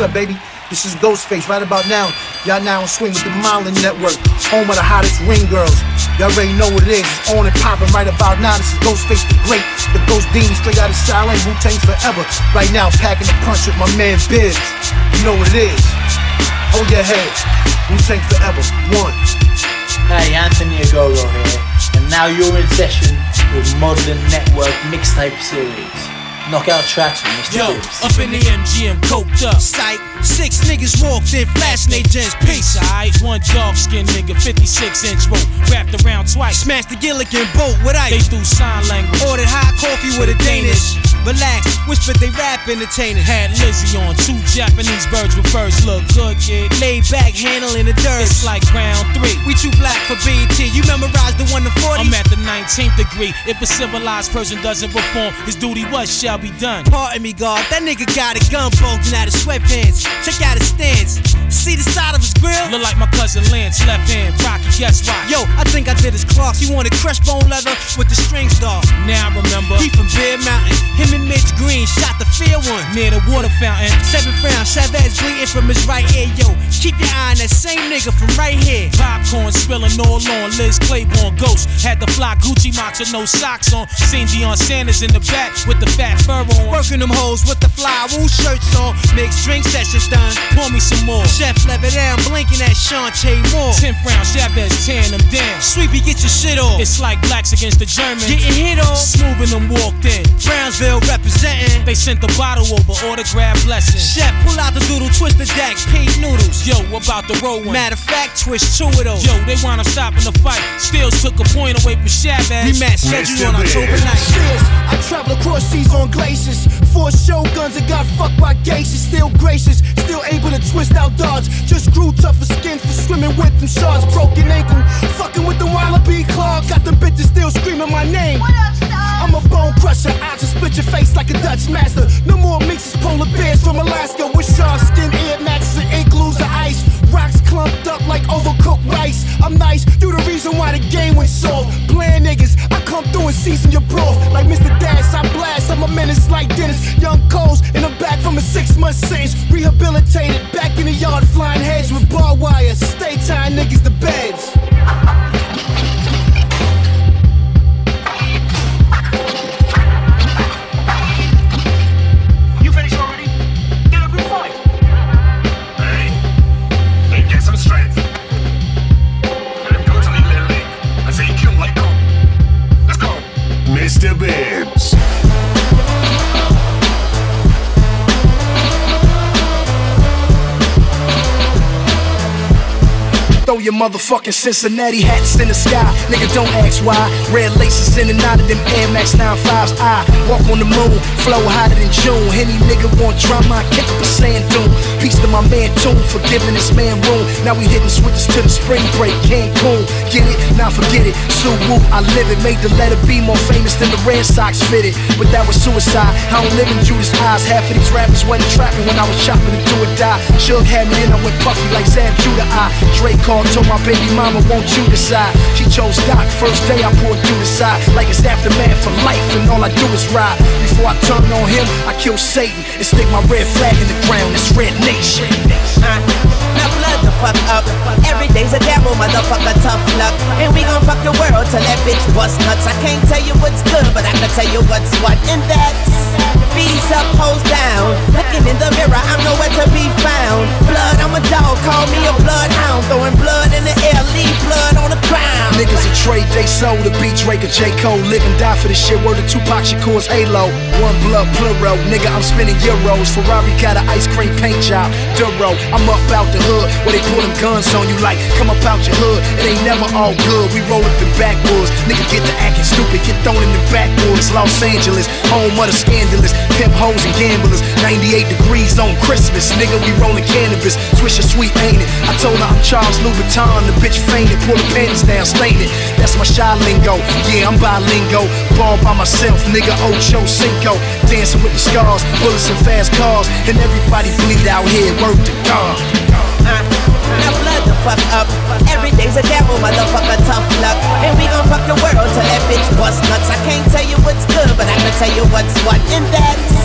What's up, baby? This is Ghostface. Right about now, y'all now on swing with the Marlin Network, home of the hottest ring girls. Y'all already know what it is. It's on and popping right about now. This is Ghostface the Great, the Ghost Demon, straight out of Silent Wu Tang forever. Right now, packing the punch with my man Biz. You know what it is. Hold your head. Wu Tang forever. One. Hey, Anthony Ogogo here, and now you're in session with Modeling Network Mixtape Series. Knockout tracks with Mr. Yo, Bibs. up in the MGM, coked up. Psych. Six niggas walked in, flashing they gents. Peace, alright. One dark skinned nigga, 56 inch rope, wrapped around twice. Smashed the Gilligan boat with ice. They threw sign language. Ordered hot coffee with a Danish. Relax, whispered they rap entertainers. Had Lizzie on, two Japanese birds with furs. Look good, kid. Laid back, handling the dirt. It's like round three. We too black for BET. You memorize the one to 40. I'm at the 19th degree. If a civilized person doesn't perform, his duty what shall be done. Pardon me, God. That nigga got a gun bulging out of sweatpants. Check out his stance. See the side of his grill? Look like my cousin Lance, left hand. Rocky, guess why? Yo, I think I did his clocks. He wanted crushed bone leather with the strings off. Now I remember. He from Bear Mountain. Him and Mitch Green shot the fair one. Near the water fountain. Seven round, Chavez bleeding from his right ear. Yo, keep your eye on that same nigga from right here. Popcorn spilling all on. Liz Claiborne ghost. Had the fly Gucci Mata, no socks on. Seen Deion Sanders in the back with the fat fur on. Working them hoes with the fly wool shirts on. Mixed drink sessions done. Pour me some more. Chef level down, blinking at Shantae Moore. 10th round, Chavez tearing them down. Sweepy, get your shit off. It's like blacks against the Germans. Getting hit off. Smooth and them walked in. Brownsville representing. They sent the bottle over, autograph blessings. Chef, pull out the doodle, twist the deck, pink noodles. Yo, about the roll one. Matter of fact, twist two of those. Yo, they wound up stopping the fight. Stills took a point away from Chavez. Rematch scheduled on October 9th. Stills, I travel across seas on glaciers. Four shoguns and got fucked by geishas. Still gracious, still able to twist out dodge. Just grew tougher skin for swimming with them sharks. Broken ankle, fucking with the wallaby claw. Got them bitches still screaming my name. I'm a bone crusher, I just split your face like a Dutch master. No more mixes, polar bears from Alaska with shark skin, ear matches, and glues of ice. Rocks clumped up like overcooked rice. I'm nice, you the reason why the game went soft. Bland niggas, I come through and season your broth. Like Mr. Dash, I blast, I'm a menace like Dennis. Young Coles and I'm back from a six month sentence. Rehabilitated, back in the yard, flying heads with barbed wire. Stay tying niggas to beds. Your motherfucking Cincinnati hats in the sky. Nigga, don't ask why. Red laces in and out of them Air Max 95s. I walk on the moon, flow hotter than June. Any nigga want drama, I kick up a sand dune. Peace to my man Toon for giving this man room. Now we hitting switches to the spring break. Cancun, get it? Now forget it. Sue Woo, I live it. Made the letter B more famous than the Red Sox fitted. But that was suicide. I don't live in Judas' eyes. Half of these rappers wasn't trapping when I was chopping to do or die. Suge had me in, I went puffy like Zab Judah. I Drake called, told my baby mama, won't you decide? She chose Doc. First day I poured through the side. Like it's aftermath for life, and all I do is ride. Before I turn on him, I kill Satan and stick my red flag in the ground. It's Red Nation. Now blood the fuck up. Every day's a gamble, motherfucker, tough luck. And we gon' fuck the world till that bitch bust nuts. I can't tell you what's good, but I can tell you what's what. And that's Bees up, hoes down. Looking in the mirror, I'm nowhere to be found. Blood, I'm a dog, call me a bloodhound. Throwing blood in the air, leave blood on the ground. Niggas a trade they sold to beat Drake or J. Cole. Live and die for this shit. Word to Tupac Shakur's Halo. One blood plural. Nigga, I'm spinning euros. Ferrari got an ice cream paint job. Duro. I'm up out the hood where they pull them guns on you like, come up out your hood. It ain't never all good. We roll up in backwoods. Nigga, get to acting stupid. Get thrown in the backwoods. Los Angeles, home of the scandalous. Pimp hoes and gamblers. 98 degrees on Christmas. Nigga, we rolling cannabis. Swisher sweet, ain't it? I told her I'm Charles Louboutin. The bitch fainted. Pull the panties down, stain it. That's my shy lingo. Yeah, I'm bilingo. Ball by myself, nigga. Ocho Cinco. Dancing with the scars. Bullets and fast cars. And everybody bleed out here. Word to God. Now blood the fuck up. Every day's a devil, motherfucker, tough luck. And we gon' fuck the world till that bitch bust nuts. I can't tell you what's good, but I can tell you what's what. And that's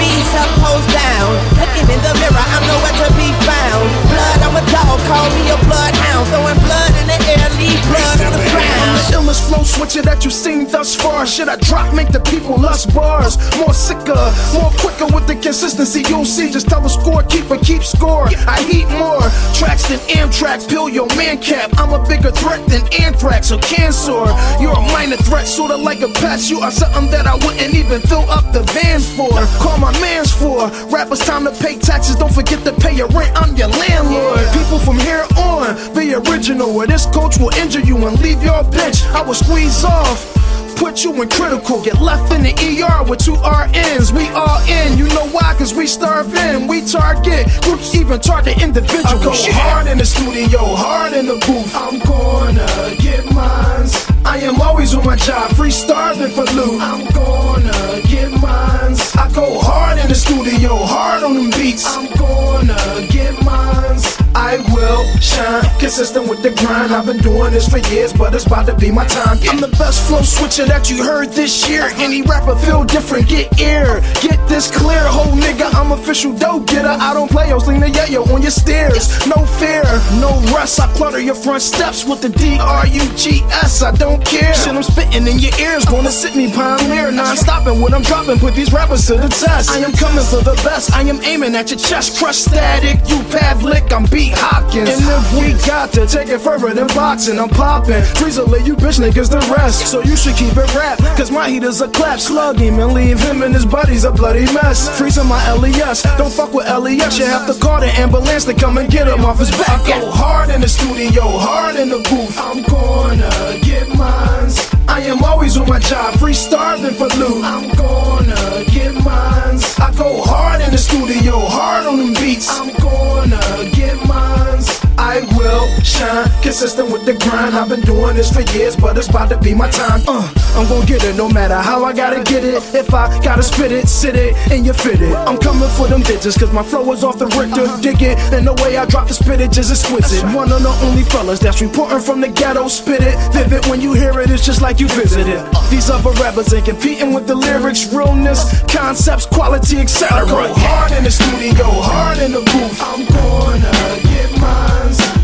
bees up, hoes down. Looking in the mirror, I'm nowhere to be found. Blood, I'm a dog, call me a bloodhound. Throwing blood in the air, leave blood on the ground. The illest flow switcher that you've seen thus far. Should I drop, make the people lust bars. More sicker, more quicker with the consistency you'll see. Just tell the scorekeeper, keep score. I heat more tracks than Amtrak, peel your man cap. I'm a bigger threat than anthrax or cancer. You're a minor threat, sorta like a pest. You are something that I wouldn't even fill up the van for. Call my mans for. Rappers, time to pay taxes. Don't forget to pay your rent. I'm your landlord. People from here on, be original, or this coach will injure you and leave your bench. I will squeeze off. Put you in critical, get left in the ER with two RNs. We all in, you know why? Cause we starve in. We target groups, even target individuals. I go hard in the studio, hard in the booth. I'm gonna get mines. I am always on my job, free starving for loot. I'm gonna get mines. I go hard in the studio, hard on them beats. I'm gonna get mines. I will shine, consistent with the grind. I've been doing this for years, but it's about to be my time. I'm the best flow switcher that you heard this year. Any rapper feel different, get ear. Get this clear, whole nigga, I'm official dope getter. I don't play, yo, sling the yayo on your stairs. No fear, no rest. I clutter your front steps with the D R U G S. I don't care. Shit, I'm spitting in your ears, gonna sit me pioneer. Non stopping what I'm dropping, put these rappers to the test. I am coming for the best, I am aiming at your chest. Crush static, you Pavlik, I'm Hopkins. And if we got to take it further than boxing, I'm popping. Freezer you bitch niggas the rest. So you should keep it rap, cause my heaters a clap. Slug him and leave him and his buddies a bloody mess. Freezing my LES, don't fuck with LES. You have to call the ambulance to come and get him off his back. I go hard in the studio, hard in the booth. I'm gonna get mines. I am always on my job, free starving for loot. I'm gonna get mines. I go hard in the studio, hard on them beats. I'm gonna get mines. I will shine, consistent with the grind. I've been doing this for years, but it's about to be my time. Uh, I'm gonna get it no matter how I gotta get it. If I gotta spit it, sit it, and you fit it. I'm coming for them digits, cause my flow is off the Richter. Dig it, and the way I drop the spittage is exquisite. One of the only fellas that's reporting from the ghetto, spit it. Vivid when you hear it, it's just like you visited. These other rappers ain't competing with the lyrics, realness, concepts, quality, etc. Go hard in the studio, hard in the booth. I'm gonna get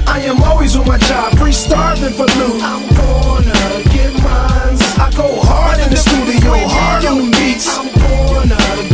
I am always on my job, free starving for loot. I'm gonna get mines. I go hard in the studio, hard on the beats. I'm gonna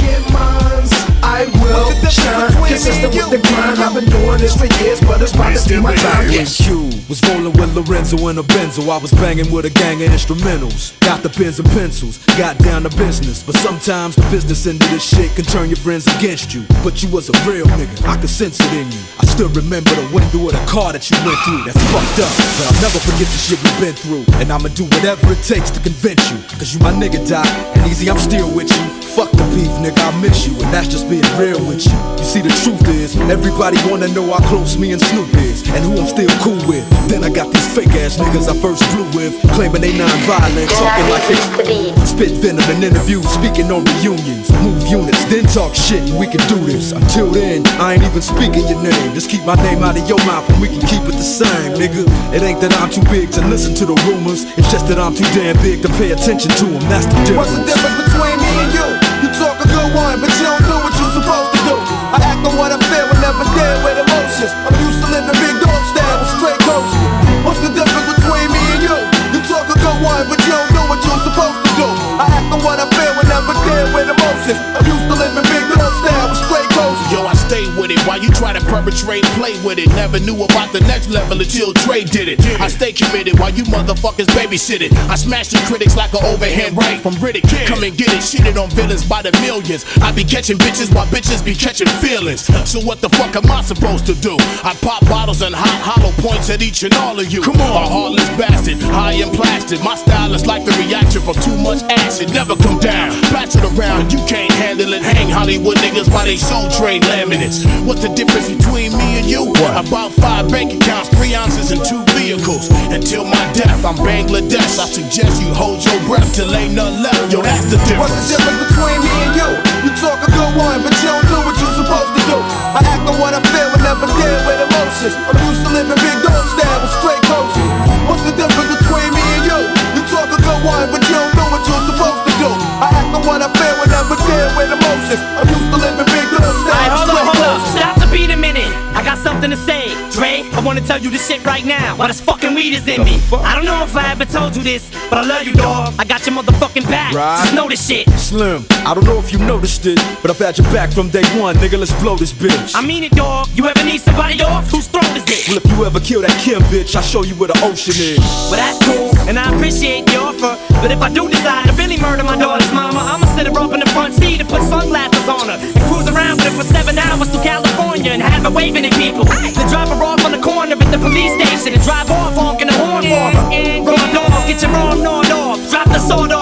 I've been doing this for years, but it's about to be my time. Mr. Yeah. Biggs. Q was rolling with Lorenzo in a Benzo. I was banging with a gang of instrumentals. Got the pens and pencils, got down to business. But sometimes the business end of this shit can turn your friends against you. But you was a real nigga, I could sense it in you. I still remember the window of the car that you went through. That's fucked up, but I'll never forget the shit we've been through. And I'ma do whatever it takes to convince you. Cause you my nigga, Doc. And Eazy, I'm still with you. Fuck the beef, nigga, I miss you, and that's just being real with you. You see, the truth is, everybody wanna know how close me and Snoop is, and who I'm still cool with. Then I got these fake ass niggas I first blew with, claiming they non-violent, talking like they spit venom in interviews, speaking on reunions, move units, then talk shit, and we can do this. Until then, I ain't even speaking your name. Just keep my name out of your mouth, and we can keep it the same, nigga. It ain't that I'm too big to listen to the rumors, it's just that I'm too damn big to pay attention to them. That's the difference. Perpetrate, play with it. Never knew about the next level until Dre did it. I stay committed while you motherfuckers babysit it. I smash the critics like an overhand right from Riddick. Come and get it, shitted on villains by the millions. I be catching bitches while bitches be catching feelings. So what the fuck am I supposed to do? I pop bottles and hot hollow points at each and all of you. Come on, a heartless bastard, high and plastic. My style is like the reaction from too much acid. Never come down, it around. You can't handle it. Hang Hollywood niggas while they soul trade laminates. What's the difference between me and you? About five bank accounts, three ounces, and two vehicles. Until my death, I'm Bangladesh. I suggest you hold your breath till ain't none left. Yo, that's the difference. What's the difference. difference between me and you? You talk a good one, but you don't do what you're supposed to do. I act on what I feel and never deal with emotions. I'm used to living big dog style with straight coaches. What's the difference between me and you? You talk a good one, but you don't do what you're supposed to do. I act on what I feel and never deal with emotions. I'm I got something to say. Dre, I wanna tell you this shit right now. While this fucking weed is in me. I don't know if I ever told you this, but I love you, dog. I got your motherfucking back. Right. Just know this shit. Slim, I don't know if you noticed it, but I've had your back from day one, nigga. Let's blow this bitch. I mean it, dog. You ever need somebody off? Whose throat is it? Well, if you ever kill that Kim bitch, I'll show you where the ocean is. Well, that's cool, and I appreciate the offer. But if I do decide to really murder my daughter's mama, I'ma sit her up in the front seat and put sunglasses on her and cruise around with her for seven hours to California and have her waving at people. Then drop her off police station and drive off honking the horn for her. Raw dog, get your arm gnawed off. Drop the sword off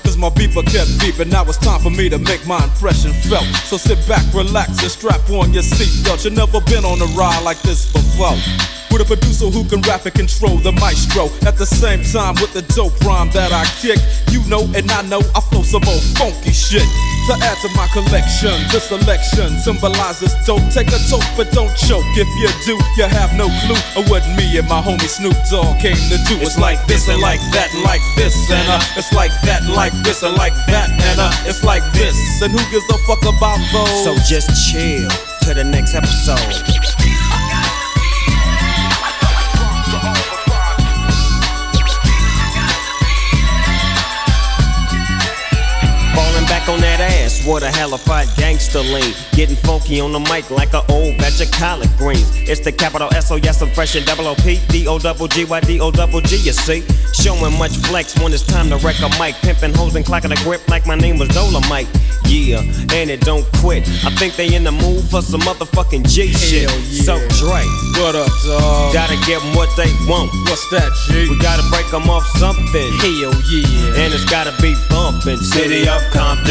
cause my beeper kept beeping. Now it's time for me to make my impression felt. So sit back, relax, and strap on your seatbelt. You've never been on a ride like this before. With a producer who can rap and control the maestro. At the same time, with the dope rhyme that I kick, you know and I know I flow some old funky shit. To add to my collection, this selection symbolizes dope. Take a toke, but don't choke. If you do, you have no clue of what me and my homie Snoop Dogg came to do. It's like this and like that and like this and uh, it's like that like this and like that and uh, it's like this. And who gives a fuck about those? So just chill to the next episode. Back on that ass, what a halified gangster lean. Getting funky on the mic like a old batch of collard greens. It's the capital S O yes, I'm fresh and double O P D O double G Y D O double G. You see, showing much flex when it's time to wreck a mic. Pimping hoes and clocking a grip like my name was Dolomite. Yeah, and it don't quit. I think they in the mood for some motherfucking G shit. So Dre, What up, dog? gotta give 'em what they want. What's that, G? We gotta break 'em off something. Hell yeah. And it's gotta be bumpin'. City of Compton.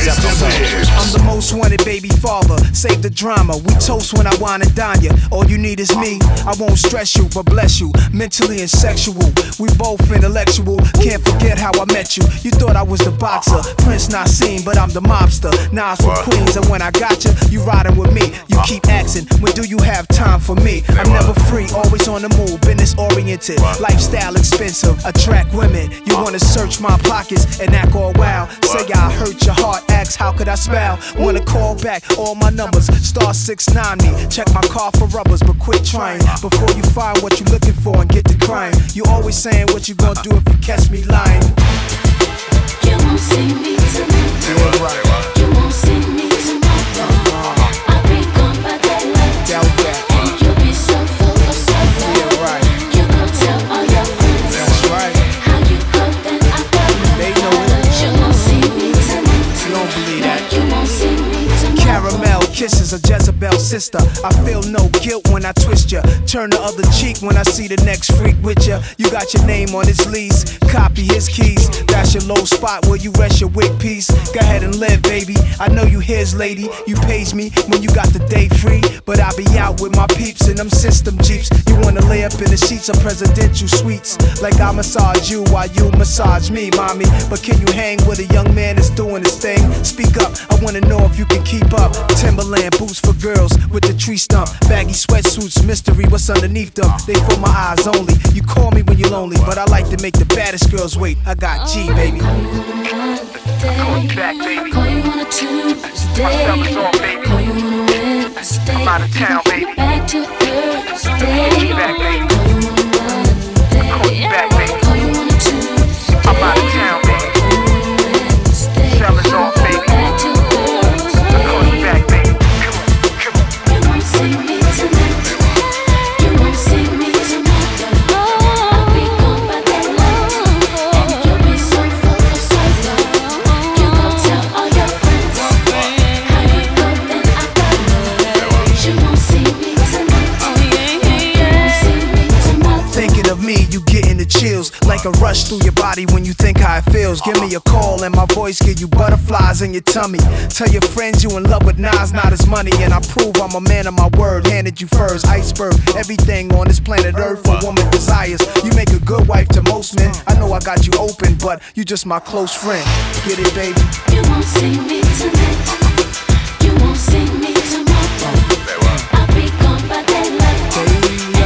to the next episode. I'm the most wanted baby father. Save the drama. We toast when I wine and dine you. All you need is me. I won't stress you, but bless you. Mentally and sexual. We both intellectual. Can't forget how I met you. You thought I was the boxer. Prince not seen, but I'm the mobster. Nas from Queens. And when I got you, you riding with me. You keep asking, when do you have time for me? I'm never free, always on the move. Business oriented. Lifestyle expensive. Attract women. You wanna search my pockets and act all wild. Say I hurt your heart Ask how could I spell? Wanna call back all my numbers. Star 69 me. Check my car for rubbers, but quit trying. Before you find what you're looking for and get to crying. You always saying what you gonna do if you catch me lying. You won't see me tonight. You won't see me kisses a Jezebel sister. I feel no guilt when I twist ya. Turn the other cheek when I see the next freak with ya. You got your name on his lease, copy his keys. That's your low spot where you rest your wig piece. Go ahead and live, baby. I know you his lady. You pays me when you got the day free. But I be out with my peeps in them system jeeps. You wanna lay up in the sheets of presidential suites. Like I massage you while you massage me, mommy. But can you hang with a young man that's doing his thing? Speak up, I wanna know if you can keep up. Timberland boots for girls with the tree stump. Baggy sweatsuits, mystery, what's underneath them? They for my eyes only. You call me when you're lonely, but I like to make the baddest girls wait. I got G, oh, baby. Call you on a Tuesday. Call you on a Wednesday. I'm out of town, baby. Back to Thursday. Back, baby. Call you on a Monday. Back, baby. Call you on a Tuesday. I'm out of town, baby. Rush through your body when you think how it feels. Give me a call and my voice give you butterflies in your tummy. Tell your friends you in love with Nas, not his money, and I prove I'm a man of my word. Handed you furs, iceberg, everything on this planet Earth a woman desires. You make a good wife to most men. I know I got you open, but you just my close friend. Get it, baby? You won't see me tonight. You won't see me tomorrow. I'll be gone by daylight. And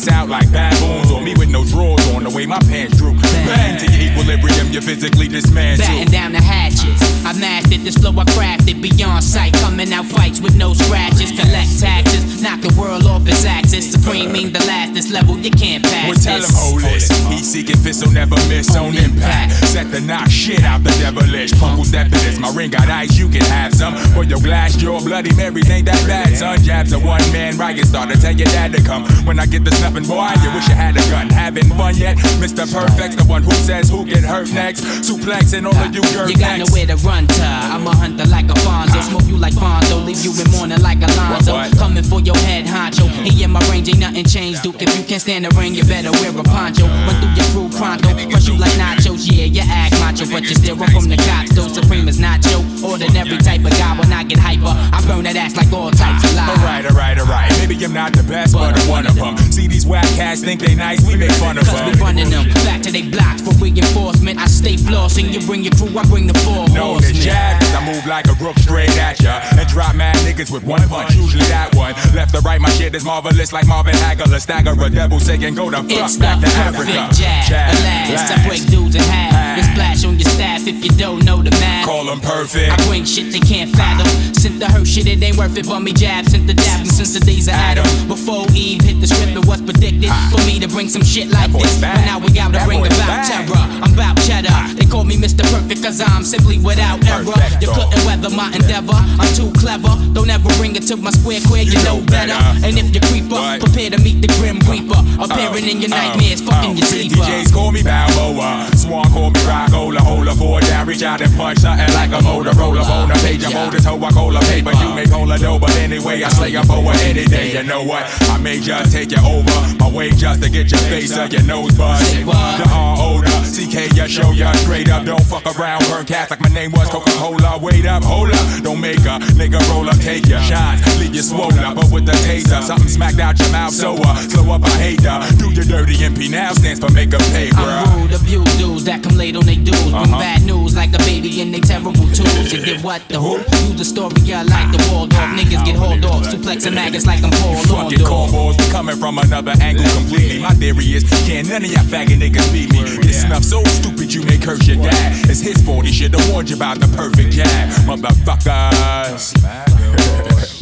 ass out like baboons. Or me with no drawers on the way my pants droop. Bang to your equilibrium, you're physically dismantled. Batten down the hatches. I mastered this flow, I crafted beyond sight. Coming out fights with no scratches. Collect taxes, knock the world off its axis. Supreme mean the last, this level you can't pass. Well, tell him this. hold it. Heat seeking fist will never miss on impact. Set the knock shit out the devilish. Punkle step this. My ring got ice, you can have some. For your glass your bloody Mary ain't that bad, son. Jabs a one man riot starter. Tell your dad to come. When I get the snuffing, boy, you wish you had a gun. Having fun yet? Mr. Perfect's the one who says who get hurt next. Suplex and all of you jerk You got nowhere to run to. I'm a hunter like Alfonso. Ah. Smoke you like Fonzo. Leave you in mourning like Alonzo. What, what? Coming for your head honcho. He in my range, ain't nothing changed. Duke, if you can't stand the ring, you better wear a poncho. Run through your crew pronto. Crush you like nachos. Yeah, you act macho, but you still run from the cops. Though Supreme is nacho. Ordinary type of guy when I get hyper. I burn that ass like all types of ah. lies. Alright, alright, alright. Maybe I'm not the best, but I'm one of them. See these whack cats think they nice, we make fun of Cause we them. running them back to they blocks for reinforcement. I stay flossing. You bring your crew, I bring the four No, horsemen. jab, 'cause I move like a rook straight at ya. And drop mad niggas with one punch, usually that one. Left to right, my shit is marvelous like Marvin Hagler. Stagger a devil saying go to fuck It's the to perfect Africa. jab. Alas, I break dudes in half. You splash on your staff if you don't know the math. Call 'em perfect. I bring shit they can't fathom. Sent the hurt shit, it ain't worth it. But me jab, sent the dab, since the days of Adam. Before Eve hit the strip, it was predicted ah. for me to bring some shit like this. But now we to That bring about back. terror. I'm about cheddar. Ah. They call me Mr. Perfect, cause I'm simply without error. You couldn't weather my endeavor. I'm too clever. Don't ever bring it to my square queer, you, know better. And if you creep up, prepare to meet the grim reaper. Uh, Appearing in your uh, nightmares, uh, fucking your Big sleeper. DJs call me Balboa. Swan call me Rockola. Hold a four down, reach out and punch something like a Motorola. On a page of motors, hoe I call a paper. You may call a dough, but anyway, I slay a for any day. You know what? I may just take you over. My way just to get your face or your nose bust. The R odor, CK, ya show ya straight up. Don't fuck around, burn cast like my name was Coca Cola. Wait up, hold up. Don't make a nigga roll up, take your shots. Leave you swole up, but with the taser. Something smacked out your mouth, so uh, slow up, I hate ya. Do your dirty MP now stands for make a pay, bruh. I'm rude, abuse dudes that come late on they dudes. Bring Uh-huh. bad news like a baby in they terrible tools. You get what the who? You the story, yeah, like the Waldorf. Niggas get hauled off, suplex and maggots like I'm Paul Fucking cornballs, we coming from another angle completely. My theory is, can't none of y'all faggot niggas beat me. This snuff so stupid you may curse your dad. It's his fault, he should've warned you about the perfect jab. Motherfuckers.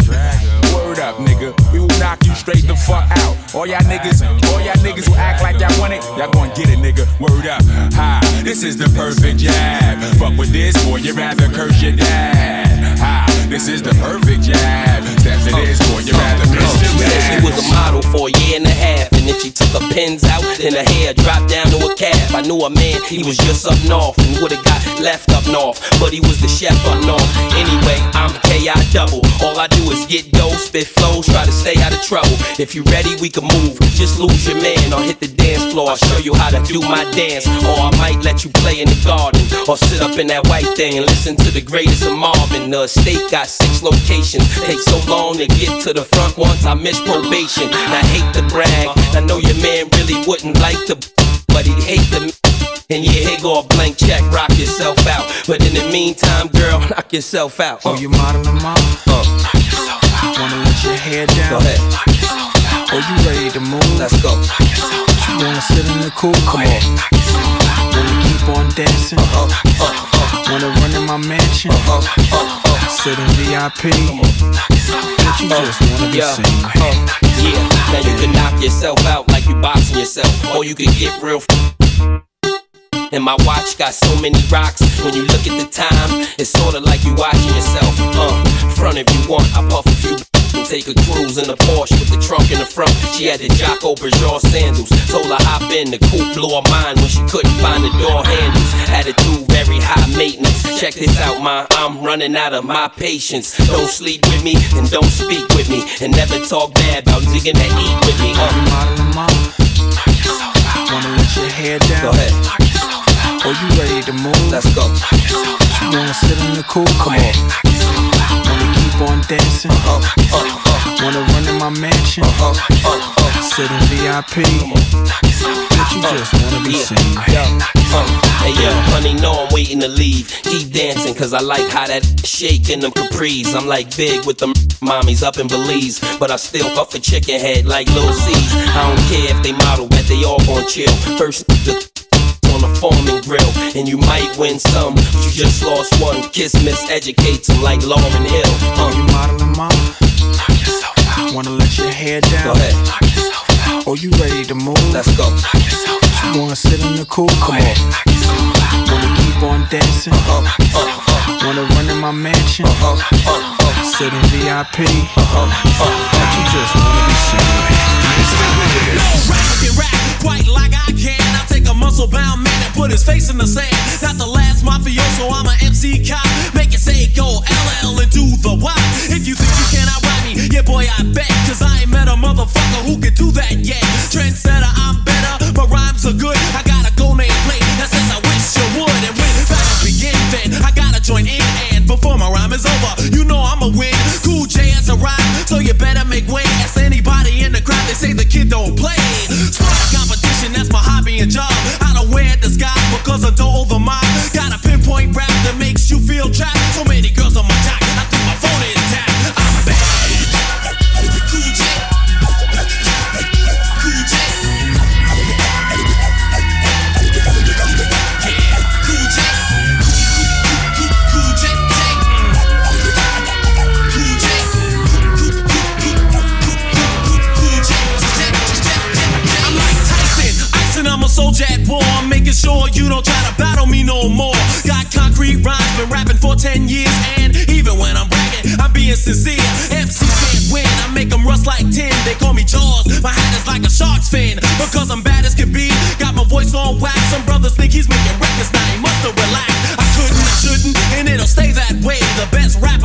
Word up, nigga. We will knock you straight the fuck out. All y'all niggas, all y'all niggas who act like y'all want it, y'all gonna get it, nigga. Word up. Ha, this is the perfect jab. Fuck with this, boy, you'd rather curse your dad. Ha, this is the perfect jab. Pins out, then her hair dropped down to a calf. I knew a man, he was just up north, and would've got left up north, but he was the chef up north. Anyway, I'm KI double. All I do is get dough, spit flows, try to stay out of trouble. If you ready, we can move. Just lose your man or hit the dance floor. I'll show you how to do my dance, or I might let you play in the garden, or sit up in that white thing and listen to the greatest of Marvin. The estate got six locations. Takes so long to get to the front once I miss probation. I hate to brag. I know your man really wouldn't like to, but he'd hate to. And yeah, here go a blank check, rock yourself out. But in the meantime, girl, knock yourself out. Oh, you modeling, mom? Uh, Wanna let your hair down? Go ahead. Knock yourself out. Oh, you ready to move? Let's go. Knock yourself You wanna sit in the cool? Come on. Knock yourself out. Wanna keep on dancing? Uh-huh. Uh-huh. Wanna run in my mansion? Uh-huh. Sit in VIP? But you just wanna be Yeah, seen. uh, yeah. Now you can knock yourself out like you boxing yourself, or you can get real. And my watch got so many rocks. When you look at the time, it's sorta like you watching yourself. Uh, front if you want, I puff a few. Take a cruise in a Porsche with the trunk in the front. She had the Jocko Bergeron sandals. Told her hop in, the coupe blew her mind when she couldn't find the door handles. Attitude very high maintenance. Check this out, ma. I'm running out of my patience. Don't sleep with me and don't speak with me. And never talk bad about nigga that eat with me. Uh? Wanna let your hair down? Go ahead. Oh, you ready to move? Let's go. You wanna sit in the cool? Come on. On dancing? Wanna run in my mansion? Sit in VIP? But you just wanna be seen. Hey yo, honey, know I'm waiting to leave. Keep dancing, cause I like how that shake in them capris. I'm like big with them mommies up in Belize. But I still fuck for chicken head like Lil C's. I don't care if they model, bet they all gon' chill. First, the on the grill, and you might win some, but you just lost one. Kiss miseducates them like Lauryn Hill. Oh, you modeling, mom? Wanna let your hair down? Go ahead. Knock yourself out. Oh, you ready to move? Let's go. Knock yourself You wanna sit in the cool? Come on. Knock yourself out. Wanna keep on dancing? Uh huh. Uh huh. Wanna run in my mansion? Uh huh. Uh Sit in VIP? Uh-huh. Uh-huh. But you just wanna be seen. Rap and rap quite like I can. I take a muscle bound man and put his face in the sand. Not the last mafioso, I'm a MC cop. Make it say go LL and do the Y. If you think you cannot rap me, yeah, boy, I bet. Cause I ain't met a motherfucker who can do that yet. Trendsetter, I'm better, my rhymes are good. I got a go name plate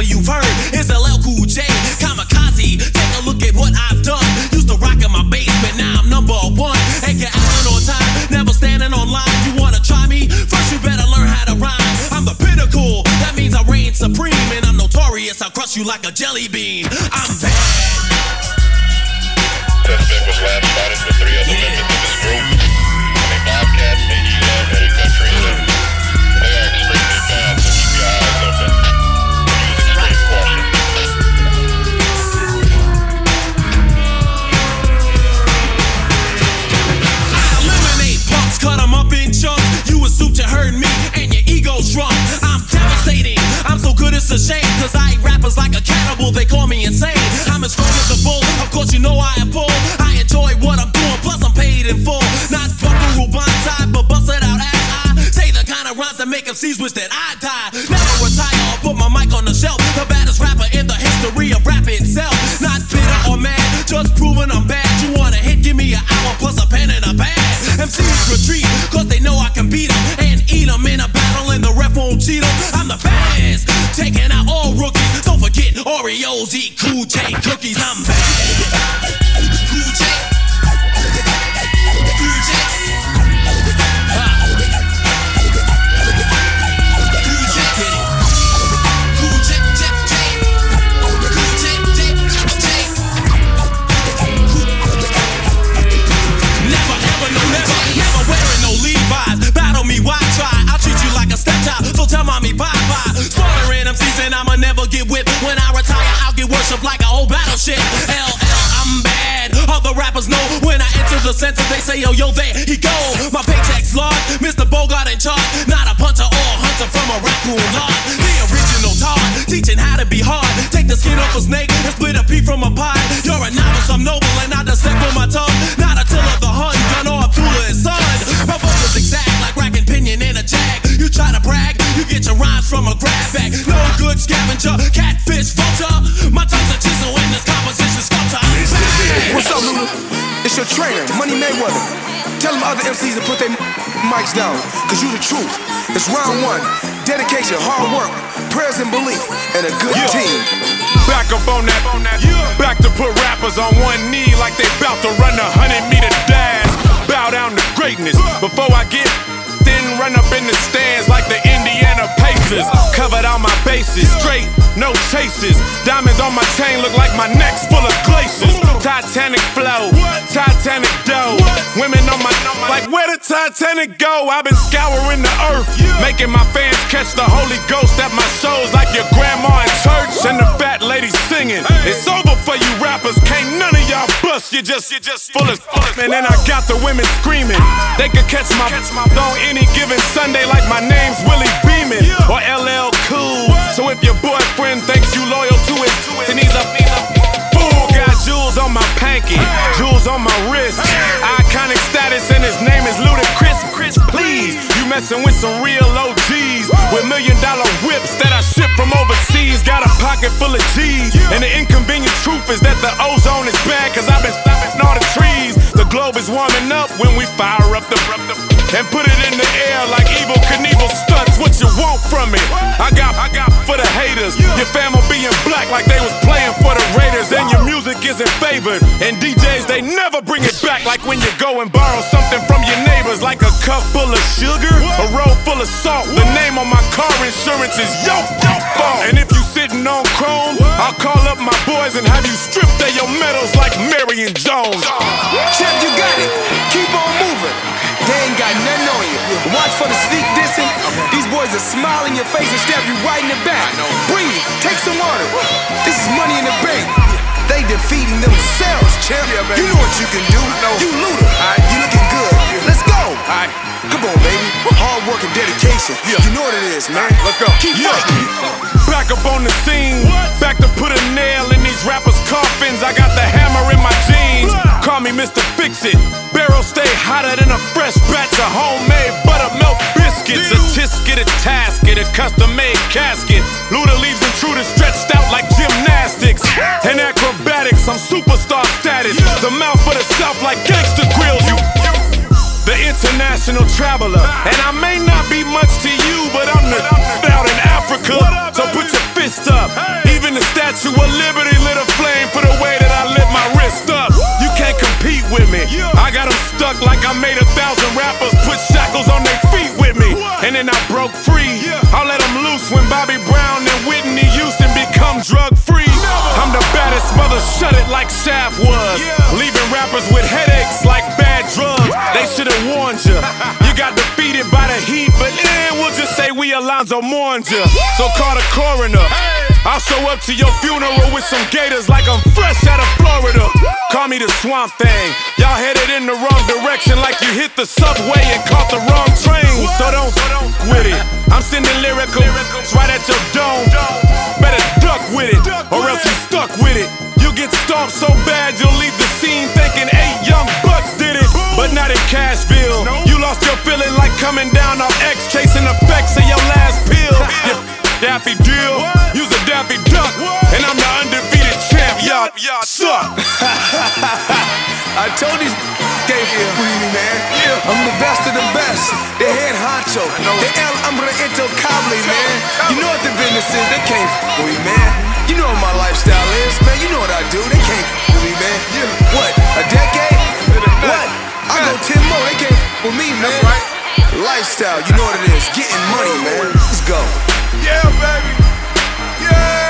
you've heard is LL Cool J, Kamikaze. Take a look at what I've done. Used to rock in my basement, now I'm number one. And get out on time, never standing on line. You wanna try me? First you better learn how to rhyme. I'm the pinnacle, that means I reign supreme, and I'm notorious. I'll crush you like a jelly bean. I'm bad. Last spotted for three. A shame. Cause I eat rappers like a cannibal, they call me insane. I'm as strong as a bull, of course you know I am bull. I enjoy what I'm doing, plus I'm paid in full. Not buckaroo Banzai, but bust it out as I say the kind of rhymes that make MCs wish that I die. Never retire or put my mic on the shelf. The baddest rapper in the history of rap itself. Not bitter or mad, just proving I'm bad. You want a hit, give me an hour plus a pen and a pad. MCs retreat, cause they know I can beat 'em and eat 'em in a battle, and the ref won't cheat 'em. Oreos, eat J cookies. I'm bad. Worshipped like an old battleship. LL, I'm bad. Other rappers know when I enter the center, they say, yo, yo, there he go. My paycheck's large, Mr. Bogart in charge. Not a puncher or a hunter from a raccoon lodge. The original Todd, teaching how to be hard. Take the skin off a snake and split a pea from a pie. You're a novice, I'm noble, and I dissect with my tongue. Not a till of the hun, gun or Abdullah his son. My vocals exact like racking pinion in a jag. You try to brag, you get your rhymes from a grab bag. No good scavenger, other MCs to put their mics down, cause you the truth. It's round one. Dedication, hard work, prayers and belief, and a good Yeah. team. Back up on that, back to put rappers on one knee like they bout to run a hundred meter dash. Bow down to greatness before I get then run up in the stands like the Indiana Pacers. Covered all my bases, straight, no chases. Diamonds on my chain look like my neck's full of glaciers. Titanic flow, Titanic dough. Women on my like where the Titanic go? I've been scouring the earth, making my fans catch the Holy Ghost at my shows like your grandma in church and the fat lady singing. It's over for you rappers, can't none of y'all bust. You just, you just full of, and then I got the women screaming. They could catch my on any given Sunday like my name's Willie Beamen or LL Cool. So if your boyfriend thinks you loyal to it, then he's a fool. Jewels on my panky, jewels on my wrist. Iconic status and his name is Ludacris. Chris, please, you messing with some real OGs with million dollar whips that I ship from overseas. Got a pocket full of G's, and the inconvenient truth is that the ozone is bad cause I've been stopping all the trees. The globe is warming up when we fire up the and put it in the air like Evel Knievel stunts. What you want from me? I got, I got for the haters. Your fam will be in black like they was playing for the Raiders, and your music isn't favored. And DJs they never bring it back like when you go and borrow something from your neighbors, like a cup full of sugar, a roll full of salt. The name on my car insurance is Yo Yo Fault. And if you sitting on chrome, I'll call up my boys and have you strip of your medals like Marion Jones. Champ, you got it. Keep on moving. They ain't got nothing on you. Watch for the sneak dissing. These boys are smiling your face and stab you right in the back. Breathe. Take some water. This is money in the bank. They defeating themselves, champ. you know what you can do. You Luda. You looking good. Let's go. Come on, baby. Hard work and dedication. You know what it is, man. Let's go. Keep fighting. Back up on the scene, back to put a nail in these rappers' coffins. I got the hammer in my jeans. Call me Mr. Fix It. Barrel stay hotter than a fresh batch of homemade buttermilk biscuits. A tisket, a tasket, a custom made casket. Luda leaves intruders stretched out like gymnastics. And acrobatics, I'm superstar status. The mouth for the south like gangster grills. You the international traveler. And I may not be much to you, but I'm the out in Africa. So put your fist up. Even the Statue of Liberty lit a flame for the way that I lit my wrist up. You can't compete with me. I got them stuck like I made a thousand rappers put shackles on their feet with me. And then I broke free. I'll let them loose when Bobby Brown and Whitney Houston become drug free. I'm the baddest mother, shut it like Shaft was. Leaving rappers with headaches like bad drugs. They should've warned you. You got defeated by the heat, but then we'll just say we Alonzo mourned you. So call the coroner. I'll show up to your funeral with some gators like I'm fresh out of Florida. Call me the swamp thing. Y'all headed in the wrong direction like you hit the subway and caught the wrong train. So don't with it. I'm sending lyrical right at your dome. Better duck with it, or else you stuck with it. You get stomped so bad you'll leave the scene thinking eight young bucks did it. But not in Cashville. You lost your feeling like coming down off X, chasing effects of your last pill. You Daffy Drill, you's a Daffy Duck, and I'm the undefeated champ. Y'all, y'all suck. I told these for me, man. I'm the best of the best. The head honcho. The El Hombre Intocable, man. You know what the business is. They can't for me, man. You know what my lifestyle is, man. You know what I do. They can't for me, man. What? A decade? What? I go 10 more. They can't with me, man. Right? Lifestyle, you know what it is. Getting money, man. Let's go. Yeah, baby. Yeah.